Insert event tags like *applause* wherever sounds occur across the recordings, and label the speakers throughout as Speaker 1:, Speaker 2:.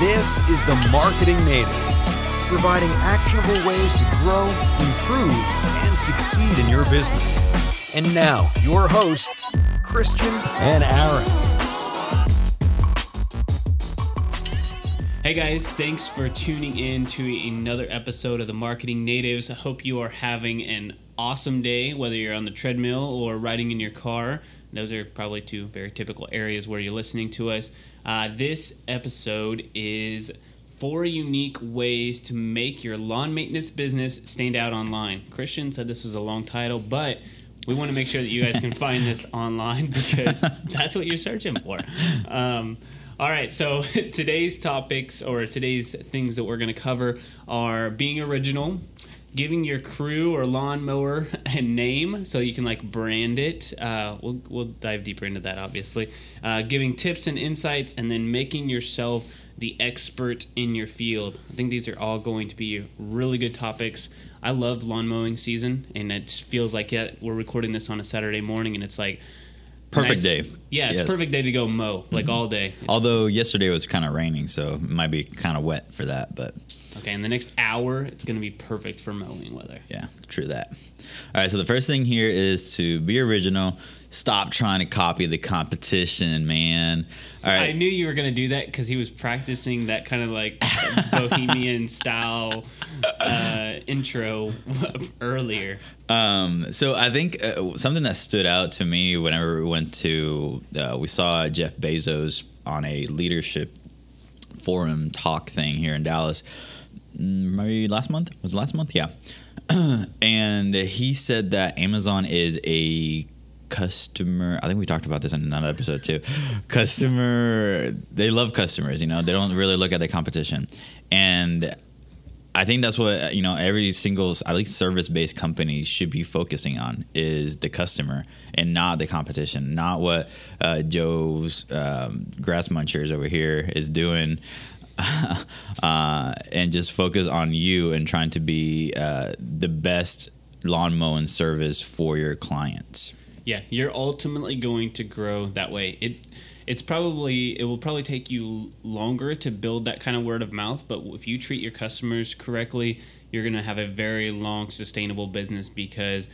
Speaker 1: This is the Marketing Natives, providing actionable ways to grow, improve, and succeed in your business. And now, your hosts, Christian and Aaron.
Speaker 2: Hey guys, thanks for tuning in to another episode of the Marketing Natives. I hope you are having an awesome day, whether you're on the treadmill or riding in your car. Those are probably two very typical areas where you're listening to us. Uh, this episode is four unique ways to make your lawn maintenance business stand out online. Christian said this was a long title, but we want to make sure that you guys can *laughs* find this online because *laughs* that's what you're searching for. Um, all right, so *laughs* today's topics or today's things that we're going to cover are being original, giving your crew or lawnmower *laughs* a name so you can like brand it. Uh, we'll, we'll dive deeper into that, obviously. Uh, giving tips and insights, and then making yourself the expert in your field. I think these are all going to be really good topics. I love lawn mowing season, and it feels like yeah, we're recording this on a Saturday morning, and it's like
Speaker 3: Perfect
Speaker 2: nice-
Speaker 3: day.
Speaker 2: Yeah, it's
Speaker 3: Yes.
Speaker 2: perfect day to go mow like all day. It's-
Speaker 3: Although yesterday was kind of raining, so it might be kind of wet for that. But
Speaker 2: okay, in the next hour, it's going to be perfect for mowing weather.
Speaker 3: yeah, true that. All right, so the first thing here is to be original. Stop trying to copy the competition, man. All right.
Speaker 2: I knew you were going to do that because he was practicing that kind of like *laughs* bohemian style uh, intro earlier.
Speaker 3: Um, so I think uh, something that stood out to me whenever we went to, uh, we saw Jeff Bezos on a leadership forum talk thing here in Dallas. Mm, Maybe last month was last month, yeah. *clears throat* and he said that Amazon is a customer. I think we talked about this in another episode too. *laughs* Customer, they love customers. You know, they don't really look at the competition, and I think that's what you know. Every single, at least service-based company, should be focusing on is the customer and not the competition, not what uh, Joe's um, grass munchers over here is doing, *laughs* uh, and just focus on you and trying to be uh, the best lawn mowing service for your clients.
Speaker 2: Yeah, you're ultimately going to grow that way. It it's probably it will probably take you longer to build that kind of word of mouth, but if you treat your customers correctly, you're going to have a very long sustainable business because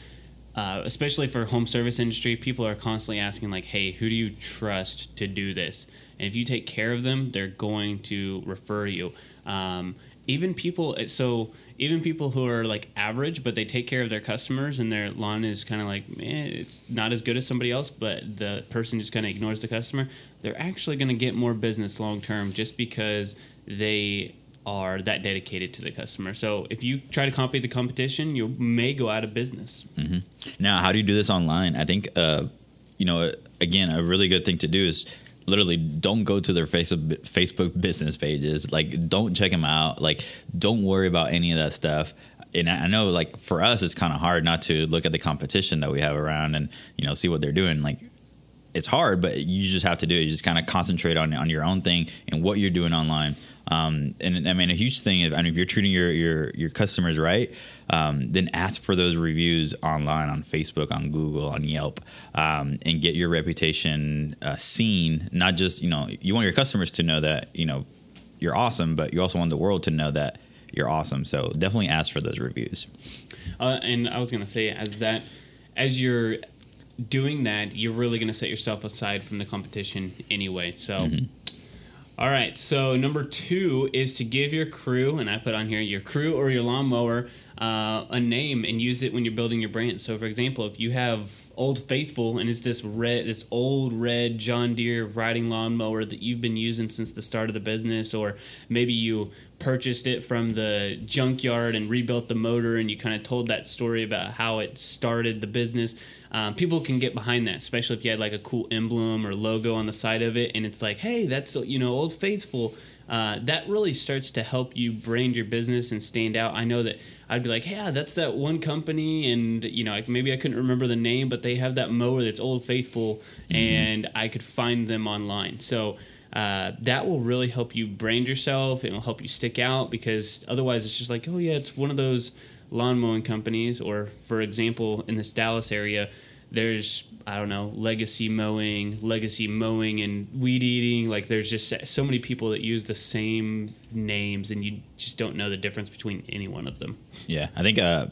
Speaker 2: uh, especially for home service industry, people are constantly asking like, "Hey, who do you trust to do this?" And if you take care of them, they're going to refer you. Um, even people, so even people who are like average, but they take care of their customers, and their lawn is kind of like, man, it's not as good as somebody else, but the person just kind of ignores the customer. They're actually going to get more business long term just because they are that dedicated to the customer. So if you try to copy the competition, you may go out of business.
Speaker 3: Now, how do you do this online? I think, uh, you know, again, a really good thing to do is literally don't go to their Facebook business pages. Like, don't check them out. Like, don't worry about any of that stuff. And I know, like, for us, it's kind of hard not to look at the competition that we have around and you know see what they're doing. Like, it's hard, but you just have to do it. You just kind of concentrate on on your own thing and what you're doing online. Um, and I mean, a huge thing. If, I mean, if you're treating your your your customers right, um, then ask for those reviews online on Facebook, on Google, on Yelp, um, and get your reputation uh, seen. Not just you know, you want your customers to know that you know you're awesome, but you also want the world to know that you're awesome. So definitely ask for those reviews.
Speaker 2: Uh, and I was going to say, as that, as you're doing that, you're really going to set yourself aside from the competition anyway. So, mm-hmm. all right. So number two is to give your crew, and I put on here your crew or your lawnmower, uh, a name and use it when you're building your brand. So, for example, if you have Old Faithful and it's this red, this old red John Deere riding lawnmower that you've been using since the start of the business, or maybe you purchased it from the junkyard and rebuilt the motor, and you kind of told that story about how it started the business. Um, people can get behind that, especially if you had like a cool emblem or logo on the side of it, and it's like, hey, that's you know Old Faithful. Uh, that really starts to help you brand your business and stand out. I know that I'd be like, yeah, that's that one company, and you know, like, maybe I couldn't remember the name, but they have that mower that's Old Faithful, and I could find them online. So uh, that will really help you brand yourself. It will help you stick out because otherwise, it's just like, oh yeah, it's one of those lawn mowing companies, or for example, in this Dallas area, there's I don't know legacy mowing, legacy mowing, and weed eating. Like there's just so many people that use the same names, and you just don't know the difference between any one of them.
Speaker 3: Yeah, I think uh,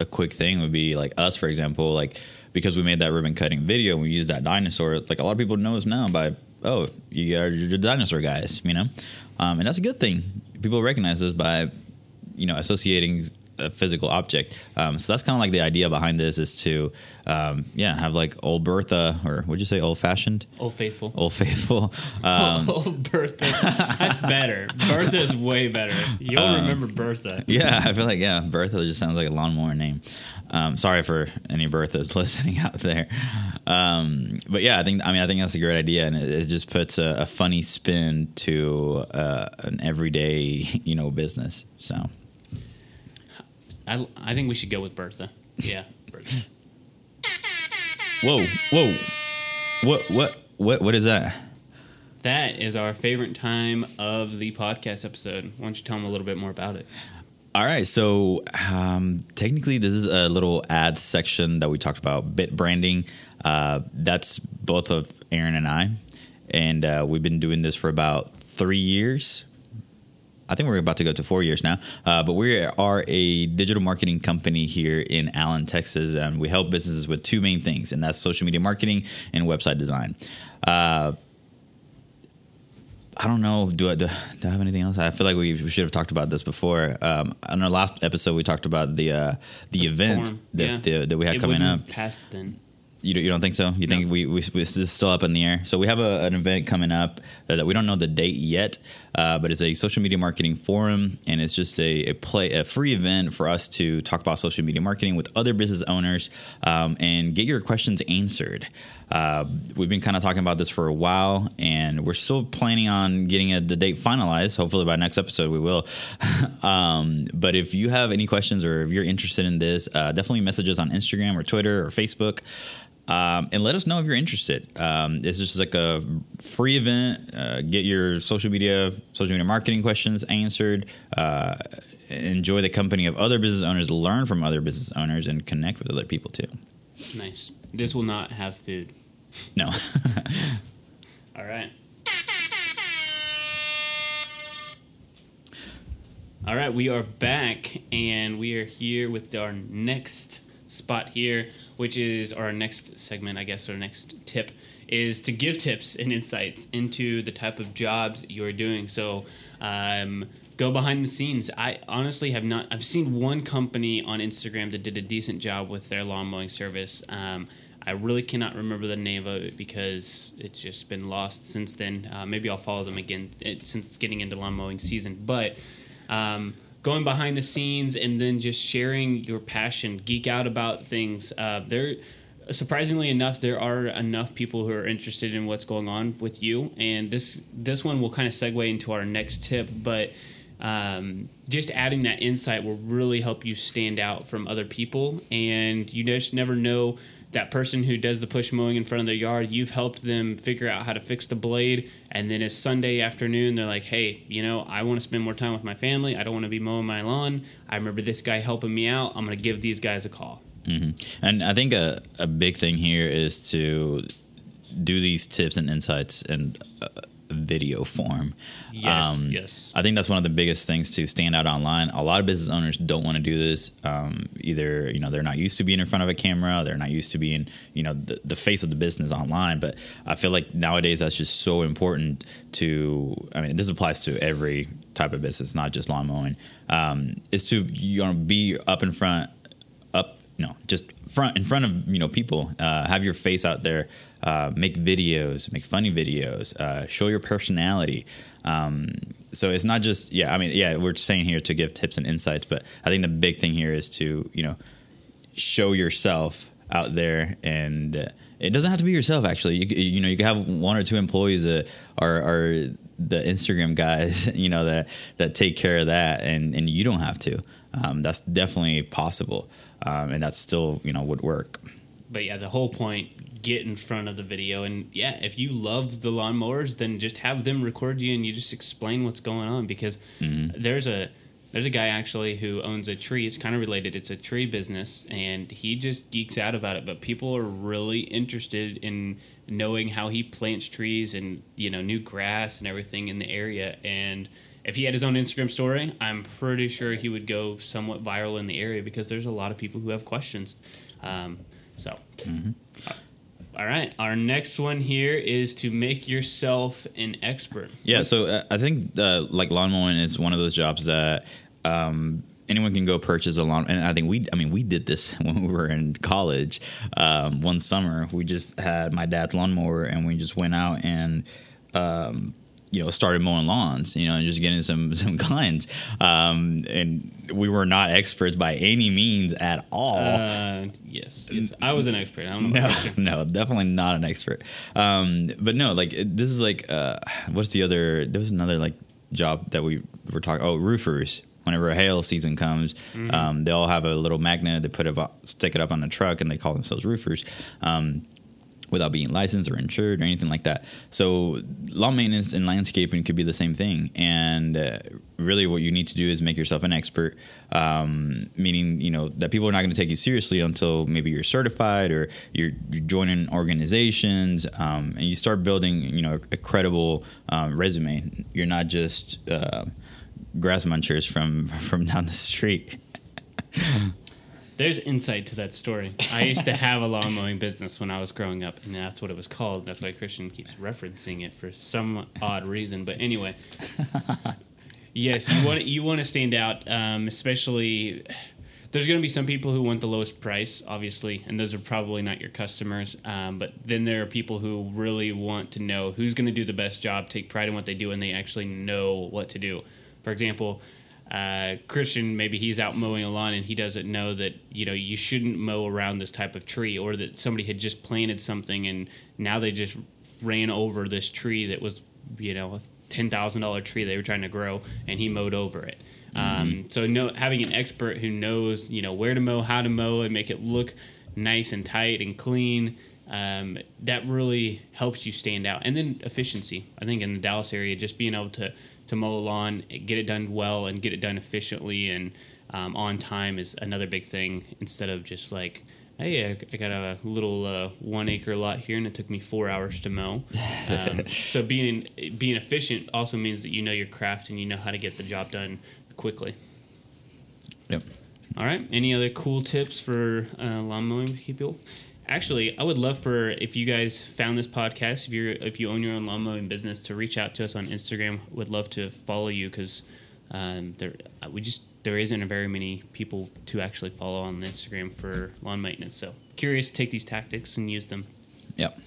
Speaker 3: a quick thing would be like us, for example, like because we made that ribbon cutting video, and we used that dinosaur. Like a lot of people know us now by oh, you are the dinosaur guys, you know, um, and that's a good thing. People recognize us by you know associating a physical object. Um, so that's kind of like the idea behind this is to, um, yeah, have like old Bertha or would you say old fashioned?
Speaker 2: Old faithful.
Speaker 3: Old faithful. *laughs* Um,
Speaker 2: old Bertha. That's better. Bertha is way better. You'll um, remember Bertha.
Speaker 3: Yeah, I feel like yeah, Bertha just sounds like a lawnmower name. Um, sorry for any Berthas *laughs* listening out there, um, but yeah, I think I mean I think that's a great idea, and it, it just puts a, a, funny spin to uh, an everyday *laughs* you know business. So
Speaker 2: I, I think we should go with Bertha. Yeah, Bertha.
Speaker 3: Whoa, whoa, what, what, what, what is that?
Speaker 2: That is our favorite time of the podcast episode. Why don't you tell them a little bit more about it?
Speaker 3: All right, so um, technically, this is a little ad section that we talked about bit branding. Uh, that's both of Aaron and I, and uh, we've been doing this for about three years. I think we're about to go to four years now, uh, but we are a digital marketing company here in Allen, Texas, and we help businesses with two main things, and that's social media marketing and website design. Uh, I don't know. Do I, do, do I have anything else? I feel like we, we should have talked about this before. Um, on our last episode, we talked about the uh, the, the, event that, yeah. the, that we had
Speaker 2: it
Speaker 3: coming up.
Speaker 2: Past then.
Speaker 3: You, you don't think so? You no. think we, we, we, this is still up in the air? So we have a, an event coming up that we don't know the date yet, uh, but it's a social media marketing forum, and it's just a, a, play a free event for us to talk about social media marketing with other business owners um, and get your questions answered. Uh, we've been kind of talking about this for a while, and we're still planning on getting a, the date finalized. Hopefully, by next episode, we will. *laughs* um, but if you have any questions or if you're interested in this, uh, definitely message us on Instagram or Twitter or Facebook. Um, and let us know if you're interested. Um, it's just like a free event. Uh, get your social media, social media marketing questions answered. Uh, enjoy the company of other business owners, learn from other business owners, and connect with other people too.
Speaker 2: Nice. This will not have food.
Speaker 3: No. *laughs*
Speaker 2: All right. All right, we are back, and we are here with our next spot here, which is our next segment, I guess, our next tip is to give tips and insights into the type of jobs you're doing. So, um, go behind the scenes. I honestly have not. I've seen one company on Instagram that did a decent job with their lawn mowing service. Um, I really cannot remember the name of it because it's just been lost since then. Uh, maybe I'll follow them again eh, since it's getting into lawn mowing season. But um, going behind the scenes and then just sharing your passion, geek out about things. Uh, there, surprisingly enough, there are enough people who are interested in what's going on with you, and this this one will kind of segue into our next tip, but. Um, just adding that insight will really help you stand out from other people, and you just never know that person who does the push mowing in front of their yard, you've helped them figure out how to fix the blade. And then it's Sunday afternoon, they're like, hey, you know, I want to spend more time with my family. I don't want to be mowing my lawn. I remember this guy helping me out. I'm going to give these guys a call.
Speaker 3: Mm-hmm. And I think a, a big thing here is to do these tips and insights and uh, video form.
Speaker 2: Yes, um, yes.
Speaker 3: I think that's one of the biggest things to stand out online. A lot of business owners don't want to do this. Um, either you know they're not used to being in front of a camera, they're not used to being you know the, the face of the business online. But I feel like nowadays that's just so important to. I mean, this applies to every type of business, not just lawn mowing. Um, is to you know be up in front, you know just front in front of you know people. Uh, have your face out there uh, make videos, make funny videos, uh, show your personality. Um, so it's not just yeah. I mean yeah, we're saying here to give tips and insights, but I think the big thing here is to you know show yourself out there and. Uh, it doesn't have to be yourself actually you, you know you can have one or two employees that are, are the instagram guys *laughs* you know that that take care of that and and you don't have to um, that's definitely possible um, and that still you know would work
Speaker 2: but yeah the whole point get in front of the video. And yeah, if you love the lawnmowers, then just have them record you and you just explain what's going on because mm-hmm. there's a there's a guy actually who owns a tree. It's kind of related. It's a tree business, and he just geeks out about it. But people are really interested in knowing how he plants trees and you know new grass and everything in the area. And if he had his own Instagram story, I'm pretty sure he would go somewhat viral in the area because there's a lot of people who have questions. Um, so. All right. Our next one here is to make yourself an expert.
Speaker 3: Yeah, so uh, I think uh, like lawn mowing is one of those jobs that um, anyone can go purchase a lawn. And I think we, I mean, we did this *laughs* when we were in college. Um, one summer, we just had my dad's lawnmower, and we just went out and. Um, you know, started mowing lawns, you know, and just getting some *laughs* some clients. Um, and we were not experts by any means at all.
Speaker 2: Uh, yes, yes. I was an expert. I don't know.
Speaker 3: No, *laughs* no, definitely not an expert. Um, but no, like this is like uh, what's the other? There was another like job that we were talking. Oh, roofers. Whenever a hail season comes, um, they all have a little magnet. They put it up, stick it up on a truck, and they call themselves roofers. Um, without being licensed or insured or anything like that. So lawn maintenance and landscaping could be the same thing. And uh, really, what you need to do is make yourself an expert. Um, meaning, you know, that people are not going to take you seriously until maybe you're certified or you're, you're joining organizations um, and you start building, you know, a credible um, resume. You're not just uh, grass munchers from *laughs* from down the street. *laughs*
Speaker 2: There's insight to that story. I used to *laughs* have a lawn mowing business when I was growing up, and that's what it was called. That's why Christian keeps referencing it for some odd reason. But anyway, yes, you want you want to stand out, um, especially. There's going to be some people who want the lowest price, obviously, and those are probably not your customers. Um, but then there are people who really want to know who's going to do the best job, take pride in what they do, and they actually know what to do. For example, uh, Christian, maybe he's out mowing a lawn and he doesn't know that you know you shouldn't mow around this type of tree, or that somebody had just planted something and now they just ran over this tree that was you know a ten thousand dollar tree they were trying to grow, and he mowed over it. Um, so no, having an expert who knows you know where to mow, how to mow, and make it look nice and tight and clean. Um, that really helps you stand out, and then efficiency. I think in the Dallas area, just being able to to mow a lawn, get it done well, and get it done efficiently and um, on time is another big thing. Instead of just like, hey, I, I got a little uh, one acre lot here, and it took me four hours to mow. Um, *laughs* so being being efficient also means that you know your craft and you know how to get the job done quickly.
Speaker 3: Yep.
Speaker 2: All right. Any other cool tips for uh, lawn mowing people? Actually, I would love for if you guys found this podcast, if you're if you own your own lawn mowing business, to reach out to us on Instagram. Would love to follow you because um, there uh, we just there isn't a very many people to actually follow on Instagram for lawn maintenance. So curious to take these tactics and use them.
Speaker 3: Yep.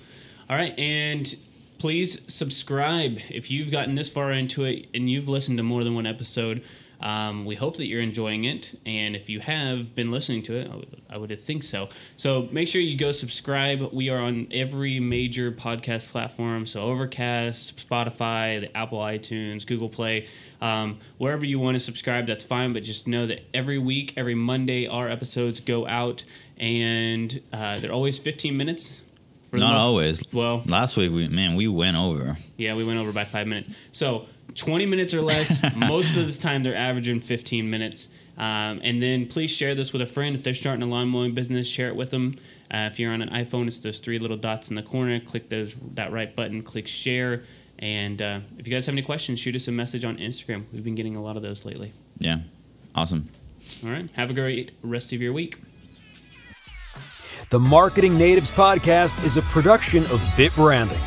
Speaker 2: All right, and please subscribe if you've gotten this far into it and you've listened to more than one episode. Um, we hope that you're enjoying it, and if you have been listening to it, I would, I would think so. So make sure you go subscribe. We are on every major podcast platform, so Overcast, Spotify, the Apple iTunes, Google Play, um, wherever you want to subscribe. That's fine, but just know that every week, every Monday, our episodes go out, and uh, they're always 15 minutes. For
Speaker 3: Not always.
Speaker 2: Well,
Speaker 3: Last week, we man, we went over.
Speaker 2: yeah, we went over by five minutes. So 20 minutes or less. *laughs* most of the time, they're averaging 15 minutes. Um, and then please share this with a friend. If they're starting a lawn mowing business, share it with them. Uh, if you're on an iPhone, it's those three little dots in the corner. Click those that right button, click share. And uh, if you guys have any questions, shoot us a message on Instagram. We've been getting a lot of those lately.
Speaker 3: Yeah. Awesome.
Speaker 2: All right. Have a great rest of your week.
Speaker 1: The Marketing Natives Podcast is a production of Bit Branding.